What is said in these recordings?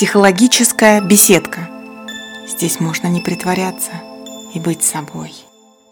Психологическая беседка. Здесь можно не притворяться и быть собой.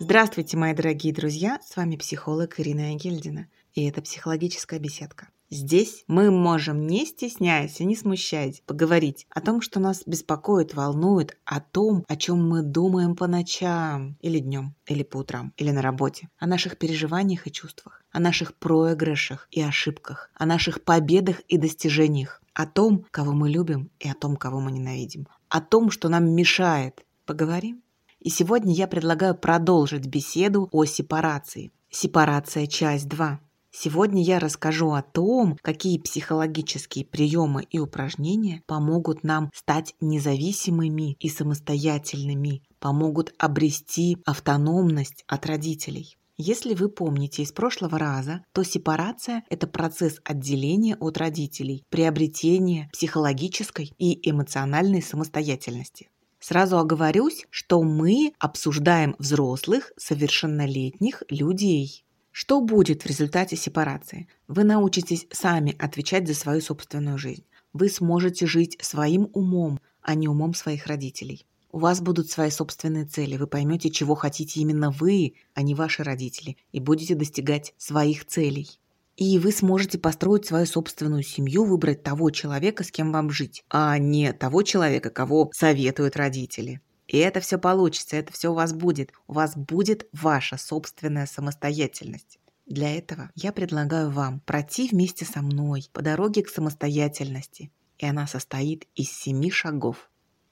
Здравствуйте, мои дорогие друзья! С вами психолог Ирина Егельдина. И это психологическая беседка. Здесь мы можем, не стесняясь и не смущаясь, поговорить о том, что нас беспокоит, волнует, о том, о чем мы думаем по ночам, или днем, или по утрам, или на работе, о наших переживаниях и чувствах, о наших проигрышах и ошибках, о наших победах и достижениях, о том, кого мы любим и о том, кого мы ненавидим, о том, что нам мешает. Поговорим? И сегодня я предлагаю продолжить беседу о сепарации. Сепарация часть 2. Сегодня я расскажу о том, какие психологические приемы и упражнения помогут нам стать независимыми и самостоятельными, помогут обрести автономность от родителей. Если вы помните из прошлого раза, то сепарация – это процесс отделения от родителей, приобретения психологической и эмоциональной самостоятельности. Сразу оговорюсь, что мы обсуждаем взрослых, совершеннолетних людей. Что будет в результате сепарации? Вы научитесь сами отвечать за свою собственную жизнь. Вы сможете жить своим умом, а не умом своих родителей. У вас будут свои собственные цели, вы поймете, чего хотите именно вы, а не ваши родители, и будете достигать своих целей. И вы сможете построить свою собственную семью, выбрать того человека, с кем вам жить, а не того человека, кого советуют родители. И это все получится, это все у вас будет. У вас будет ваша собственная самостоятельность. Для этого я предлагаю вам пройти вместе со мной по дороге к самостоятельности. И она состоит из семи шагов.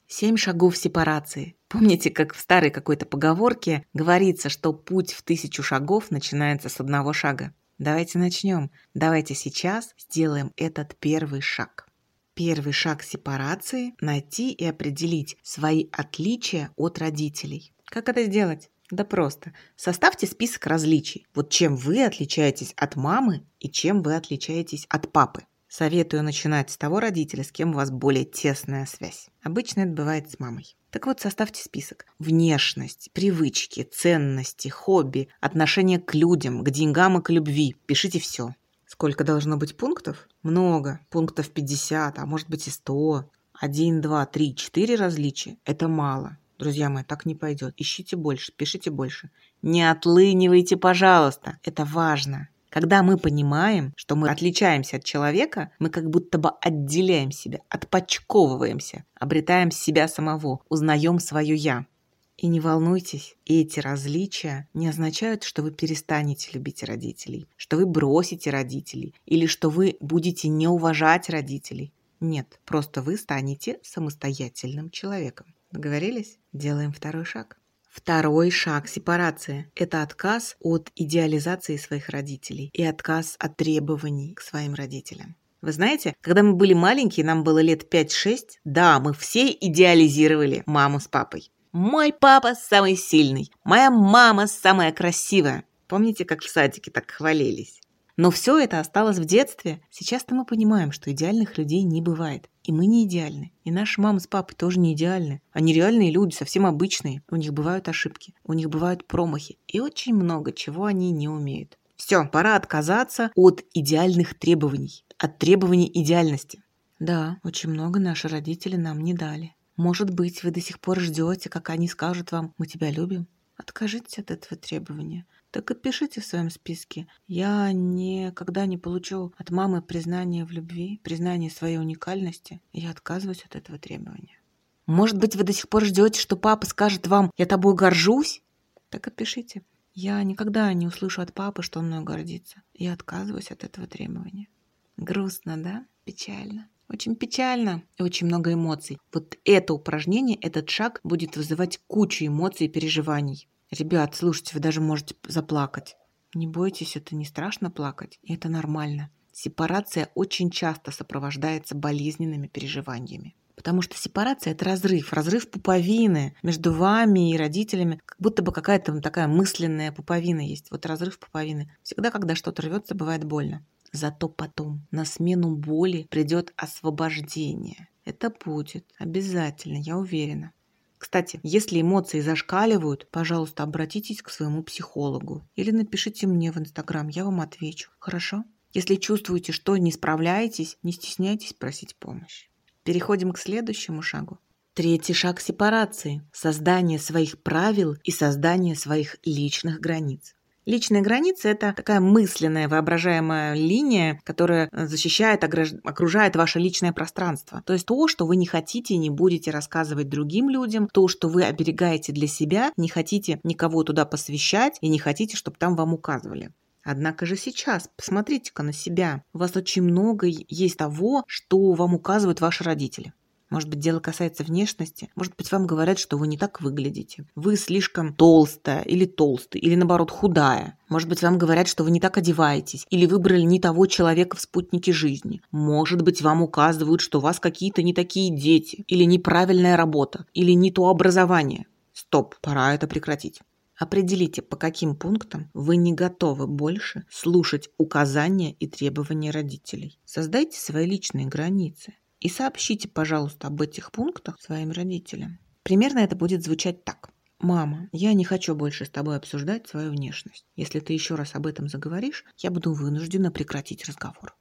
Семь шагов сепарации. Помните, как в старой какой-то поговорке говорится, что путь в тысячу шагов начинается с одного шага? Давайте начнем. Давайте сейчас сделаем этот первый шаг. Первый шаг сепарации – найти и определить свои отличия от родителей. Как это сделать? Да просто. Составьте список различий. Вот чем вы отличаетесь от мамы и чем вы отличаетесь от папы. Советую начинать с того родителя, с кем у вас более тесная связь. Обычно это бывает с мамой. Так вот, составьте список. Внешность, привычки, ценности, хобби, отношение к людям, к деньгам и к любви. Пишите все. Сколько должно быть пунктов? Много. Пунктов 50, а может быть и 100. 1, 2, 3, 4 различия – это мало. Друзья мои, так не пойдет. Ищите больше, пишите больше. Не отлынивайте, пожалуйста. Это важно. Когда мы понимаем, что мы отличаемся от человека, мы как будто бы отделяем себя, отпочковываемся, обретаем себя самого, узнаем свое «я». И не волнуйтесь, эти различия не означают, что вы перестанете любить родителей, что вы бросите родителей или что вы будете не уважать родителей. Нет, просто вы станете самостоятельным человеком. Договорились? Делаем второй шаг. Второй шаг сепарации – это отказ от идеализации своих родителей и отказ от требований к своим родителям. Вы знаете, когда мы были маленькие, нам было лет 5-6, да, мы все идеализировали маму с папой. Мой папа самый сильный, моя мама самая красивая. Помните, как в садике так хвалились? Но все это осталось в детстве. Сейчас-то мы понимаем, что идеальных людей не бывает. И мы не идеальны. И наши мама с папой тоже не идеальны. Они реальные люди, совсем обычные. У них бывают ошибки, у них бывают промахи. И очень много чего они не умеют. Все, пора отказаться от идеальных требований, от требований идеальности. Да, очень много наши родители нам не дали. Может быть, вы до сих пор ждете, как они скажут вам «мы тебя любим». Откажитесь от этого требования так и пишите в своем списке. Я никогда не получу от мамы признания в любви, признания своей уникальности. Я отказываюсь от этого требования. Может быть, вы до сих пор ждете, что папа скажет вам «я тобой горжусь»? Так и пишите. Я никогда не услышу от папы, что он мной гордится. Я отказываюсь от этого требования. Грустно, да? Печально. Очень печально и очень много эмоций. Вот это упражнение, этот шаг будет вызывать кучу эмоций и переживаний. Ребят, слушайте, вы даже можете заплакать. Не бойтесь, это не страшно плакать, и это нормально. Сепарация очень часто сопровождается болезненными переживаниями. Потому что сепарация – это разрыв, разрыв пуповины между вами и родителями. Как будто бы какая-то такая мысленная пуповина есть. Вот разрыв пуповины. Всегда, когда что-то рвется, бывает больно. Зато потом на смену боли придет освобождение. Это будет обязательно, я уверена. Кстати, если эмоции зашкаливают, пожалуйста, обратитесь к своему психологу или напишите мне в Инстаграм, я вам отвечу. Хорошо? Если чувствуете, что не справляетесь, не стесняйтесь просить помощь. Переходим к следующему шагу. Третий шаг сепарации – создание своих правил и создание своих личных границ. Личные границы – это такая мысленная, воображаемая линия, которая защищает, окружает ваше личное пространство. То есть то, что вы не хотите и не будете рассказывать другим людям, то, что вы оберегаете для себя, не хотите никого туда посвящать и не хотите, чтобы там вам указывали. Однако же сейчас, посмотрите-ка на себя, у вас очень много есть того, что вам указывают ваши родители. Может быть, дело касается внешности. Может быть, вам говорят, что вы не так выглядите. Вы слишком толстая или толстый, или наоборот худая. Может быть, вам говорят, что вы не так одеваетесь, или выбрали не того человека в спутнике жизни. Может быть, вам указывают, что у вас какие-то не такие дети, или неправильная работа, или не то образование. Стоп, пора это прекратить. Определите, по каким пунктам вы не готовы больше слушать указания и требования родителей. Создайте свои личные границы и сообщите, пожалуйста, об этих пунктах своим родителям. Примерно это будет звучать так. «Мама, я не хочу больше с тобой обсуждать свою внешность. Если ты еще раз об этом заговоришь, я буду вынуждена прекратить разговор».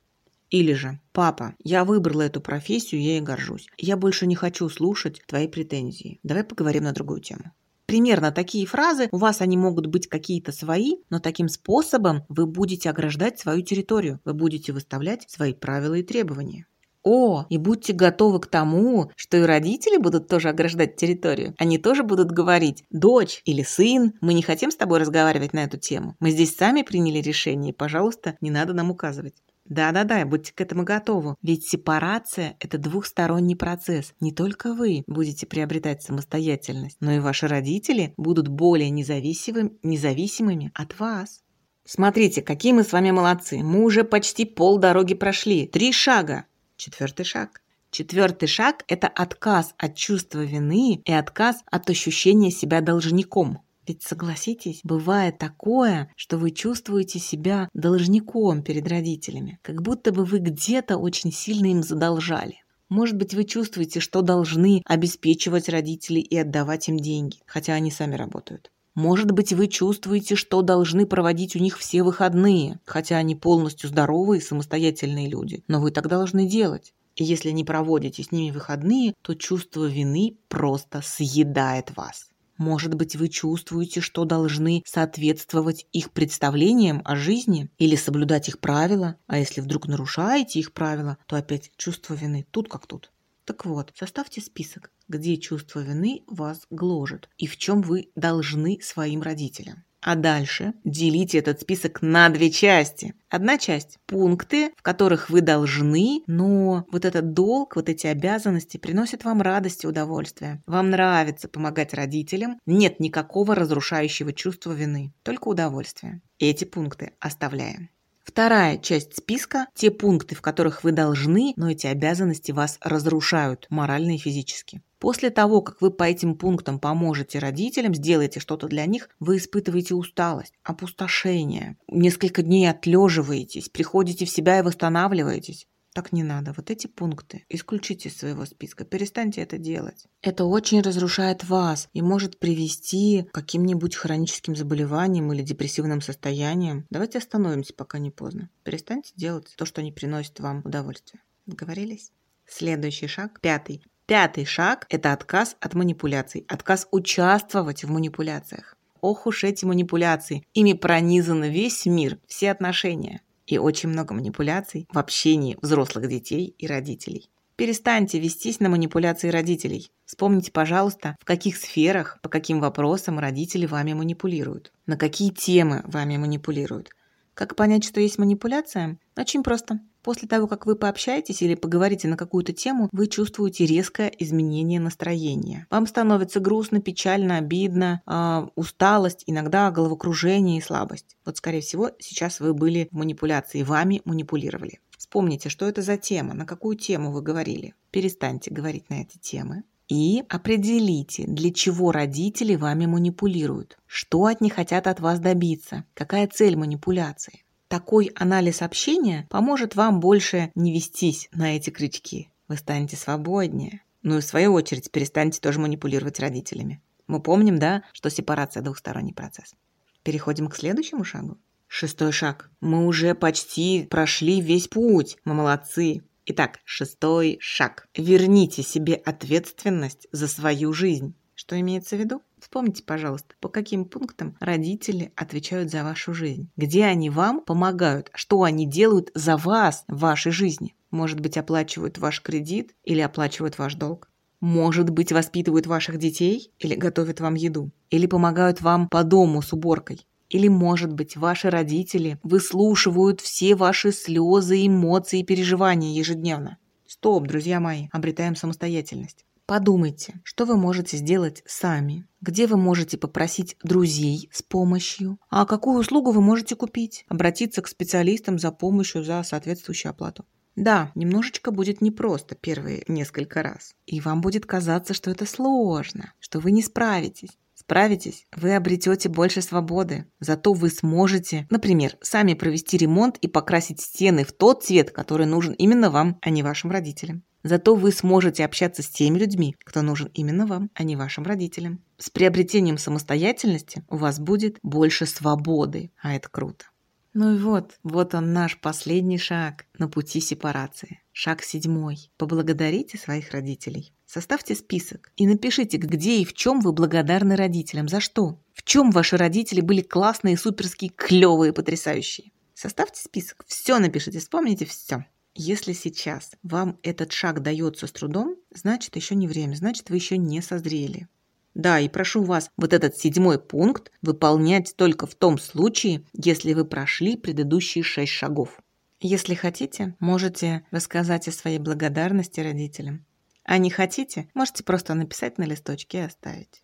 Или же «Папа, я выбрала эту профессию, я ей горжусь. Я больше не хочу слушать твои претензии. Давай поговорим на другую тему». Примерно такие фразы, у вас они могут быть какие-то свои, но таким способом вы будете ограждать свою территорию, вы будете выставлять свои правила и требования. О, и будьте готовы к тому, что и родители будут тоже ограждать территорию. Они тоже будут говорить, дочь или сын, мы не хотим с тобой разговаривать на эту тему. Мы здесь сами приняли решение, и, пожалуйста, не надо нам указывать. Да-да-да, будьте к этому готовы. Ведь сепарация – это двухсторонний процесс. Не только вы будете приобретать самостоятельность, но и ваши родители будут более независимыми, независимыми от вас. Смотрите, какие мы с вами молодцы. Мы уже почти полдороги прошли. Три шага. Четвертый шаг. Четвертый шаг – это отказ от чувства вины и отказ от ощущения себя должником. Ведь согласитесь, бывает такое, что вы чувствуете себя должником перед родителями, как будто бы вы где-то очень сильно им задолжали. Может быть, вы чувствуете, что должны обеспечивать родителей и отдавать им деньги, хотя они сами работают. Может быть, вы чувствуете, что должны проводить у них все выходные, хотя они полностью здоровые и самостоятельные люди, но вы так должны делать. И если не проводите с ними выходные, то чувство вины просто съедает вас. Может быть, вы чувствуете, что должны соответствовать их представлениям о жизни или соблюдать их правила, а если вдруг нарушаете их правила, то опять чувство вины тут как тут. Так вот, составьте список, где чувство вины вас гложет и в чем вы должны своим родителям. А дальше делите этот список на две части. Одна часть – пункты, в которых вы должны, но вот этот долг, вот эти обязанности приносят вам радость и удовольствие. Вам нравится помогать родителям, нет никакого разрушающего чувства вины, только удовольствие. Эти пункты оставляем. Вторая часть списка – те пункты, в которых вы должны, но эти обязанности вас разрушают морально и физически. После того, как вы по этим пунктам поможете родителям, сделаете что-то для них, вы испытываете усталость, опустошение, несколько дней отлеживаетесь, приходите в себя и восстанавливаетесь. Так не надо. Вот эти пункты исключите из своего списка. Перестаньте это делать. Это очень разрушает вас и может привести к каким-нибудь хроническим заболеваниям или депрессивным состояниям. Давайте остановимся, пока не поздно. Перестаньте делать то, что не приносит вам удовольствия. Договорились? Следующий шаг, пятый. Пятый шаг – это отказ от манипуляций, отказ участвовать в манипуляциях. Ох уж эти манипуляции. Ими пронизан весь мир, все отношения и очень много манипуляций в общении взрослых детей и родителей. Перестаньте вестись на манипуляции родителей. Вспомните, пожалуйста, в каких сферах, по каким вопросам родители вами манипулируют, на какие темы вами манипулируют. Как понять, что есть манипуляция? Очень просто. После того, как вы пообщаетесь или поговорите на какую-то тему, вы чувствуете резкое изменение настроения. Вам становится грустно, печально, обидно, э, усталость, иногда головокружение и слабость. Вот, скорее всего, сейчас вы были в манипуляции, вами манипулировали. Вспомните, что это за тема, на какую тему вы говорили. Перестаньте говорить на эти темы. И определите, для чего родители вами манипулируют, что от них хотят от вас добиться, какая цель манипуляции. Такой анализ общения поможет вам больше не вестись на эти крючки. Вы станете свободнее. Ну и в свою очередь перестаньте тоже манипулировать родителями. Мы помним, да, что сепарация – двухсторонний процесс. Переходим к следующему шагу. Шестой шаг. Мы уже почти прошли весь путь. Мы молодцы. Итак, шестой шаг. Верните себе ответственность за свою жизнь. Что имеется в виду? Вспомните, пожалуйста, по каким пунктам родители отвечают за вашу жизнь. Где они вам помогают? Что они делают за вас в вашей жизни? Может быть, оплачивают ваш кредит или оплачивают ваш долг? Может быть, воспитывают ваших детей или готовят вам еду? Или помогают вам по дому с уборкой? Или, может быть, ваши родители выслушивают все ваши слезы, эмоции и переживания ежедневно? Стоп, друзья мои, обретаем самостоятельность. Подумайте, что вы можете сделать сами, где вы можете попросить друзей с помощью, а какую услугу вы можете купить, обратиться к специалистам за помощью за соответствующую оплату. Да, немножечко будет непросто первые несколько раз. И вам будет казаться, что это сложно, что вы не справитесь. Справитесь, вы обретете больше свободы. Зато вы сможете, например, сами провести ремонт и покрасить стены в тот цвет, который нужен именно вам, а не вашим родителям. Зато вы сможете общаться с теми людьми, кто нужен именно вам, а не вашим родителям. С приобретением самостоятельности у вас будет больше свободы, а это круто. Ну и вот, вот он наш последний шаг на пути сепарации. Шаг седьмой. Поблагодарите своих родителей. Составьте список и напишите, где и в чем вы благодарны родителям, за что. В чем ваши родители были классные, суперские, клевые, потрясающие. Составьте список, все напишите, вспомните все. Если сейчас вам этот шаг дается с трудом, значит еще не время, значит вы еще не созрели. Да, и прошу вас вот этот седьмой пункт выполнять только в том случае, если вы прошли предыдущие шесть шагов. Если хотите, можете рассказать о своей благодарности родителям. А не хотите, можете просто написать на листочке и оставить.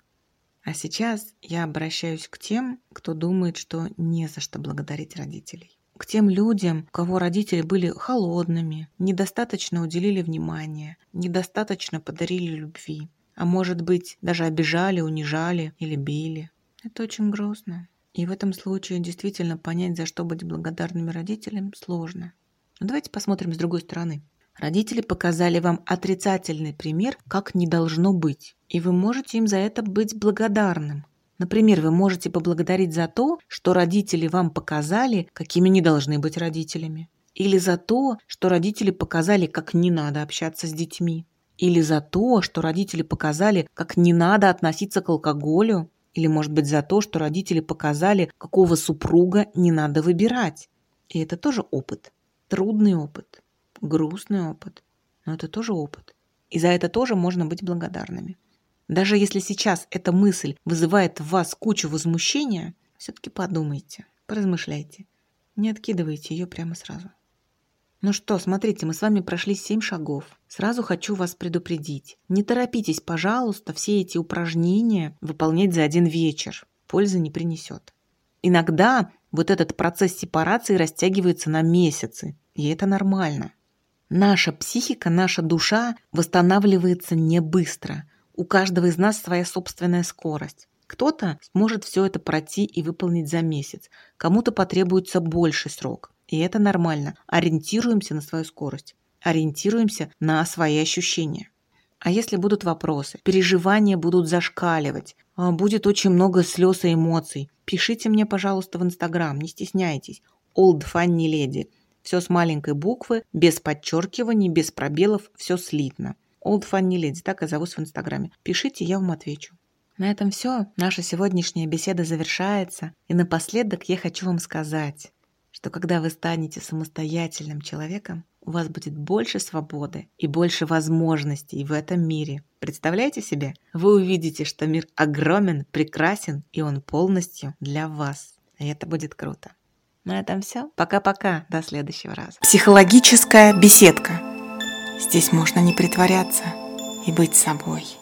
А сейчас я обращаюсь к тем, кто думает, что не за что благодарить родителей. К тем людям, у кого родители были холодными, недостаточно уделили внимания, недостаточно подарили любви, а может быть, даже обижали, унижали или били. Это очень грустно. И в этом случае действительно понять, за что быть благодарными родителям, сложно. Но давайте посмотрим с другой стороны. Родители показали вам отрицательный пример, как не должно быть. И вы можете им за это быть благодарным. Например, вы можете поблагодарить за то, что родители вам показали, какими не должны быть родителями. Или за то, что родители показали, как не надо общаться с детьми. Или за то, что родители показали, как не надо относиться к алкоголю. Или, может быть, за то, что родители показали, какого супруга не надо выбирать. И это тоже опыт. Трудный опыт. Грустный опыт. Но это тоже опыт. И за это тоже можно быть благодарными. Даже если сейчас эта мысль вызывает в вас кучу возмущения, все-таки подумайте, поразмышляйте. Не откидывайте ее прямо сразу. Ну что, смотрите, мы с вами прошли 7 шагов. Сразу хочу вас предупредить. Не торопитесь, пожалуйста, все эти упражнения выполнять за один вечер. Пользы не принесет. Иногда вот этот процесс сепарации растягивается на месяцы, и это нормально. Наша психика, наша душа восстанавливается не быстро. У каждого из нас своя собственная скорость. Кто-то сможет все это пройти и выполнить за месяц, кому-то потребуется больший срок. И это нормально. Ориентируемся на свою скорость. Ориентируемся на свои ощущения. А если будут вопросы, переживания будут зашкаливать, а, будет очень много слез и эмоций, пишите мне, пожалуйста, в Инстаграм, не стесняйтесь. Old Funny Lady. Все с маленькой буквы, без подчеркиваний, без пробелов, все слитно. Old Funny Lady, так и зовусь в Инстаграме. Пишите, я вам отвечу. На этом все. Наша сегодняшняя беседа завершается. И напоследок я хочу вам сказать, что когда вы станете самостоятельным человеком, у вас будет больше свободы и больше возможностей в этом мире. Представляете себе? Вы увидите, что мир огромен, прекрасен, и он полностью для вас. И это будет круто. На этом все. Пока-пока. До следующего раза. Психологическая беседка. Здесь можно не притворяться и быть собой.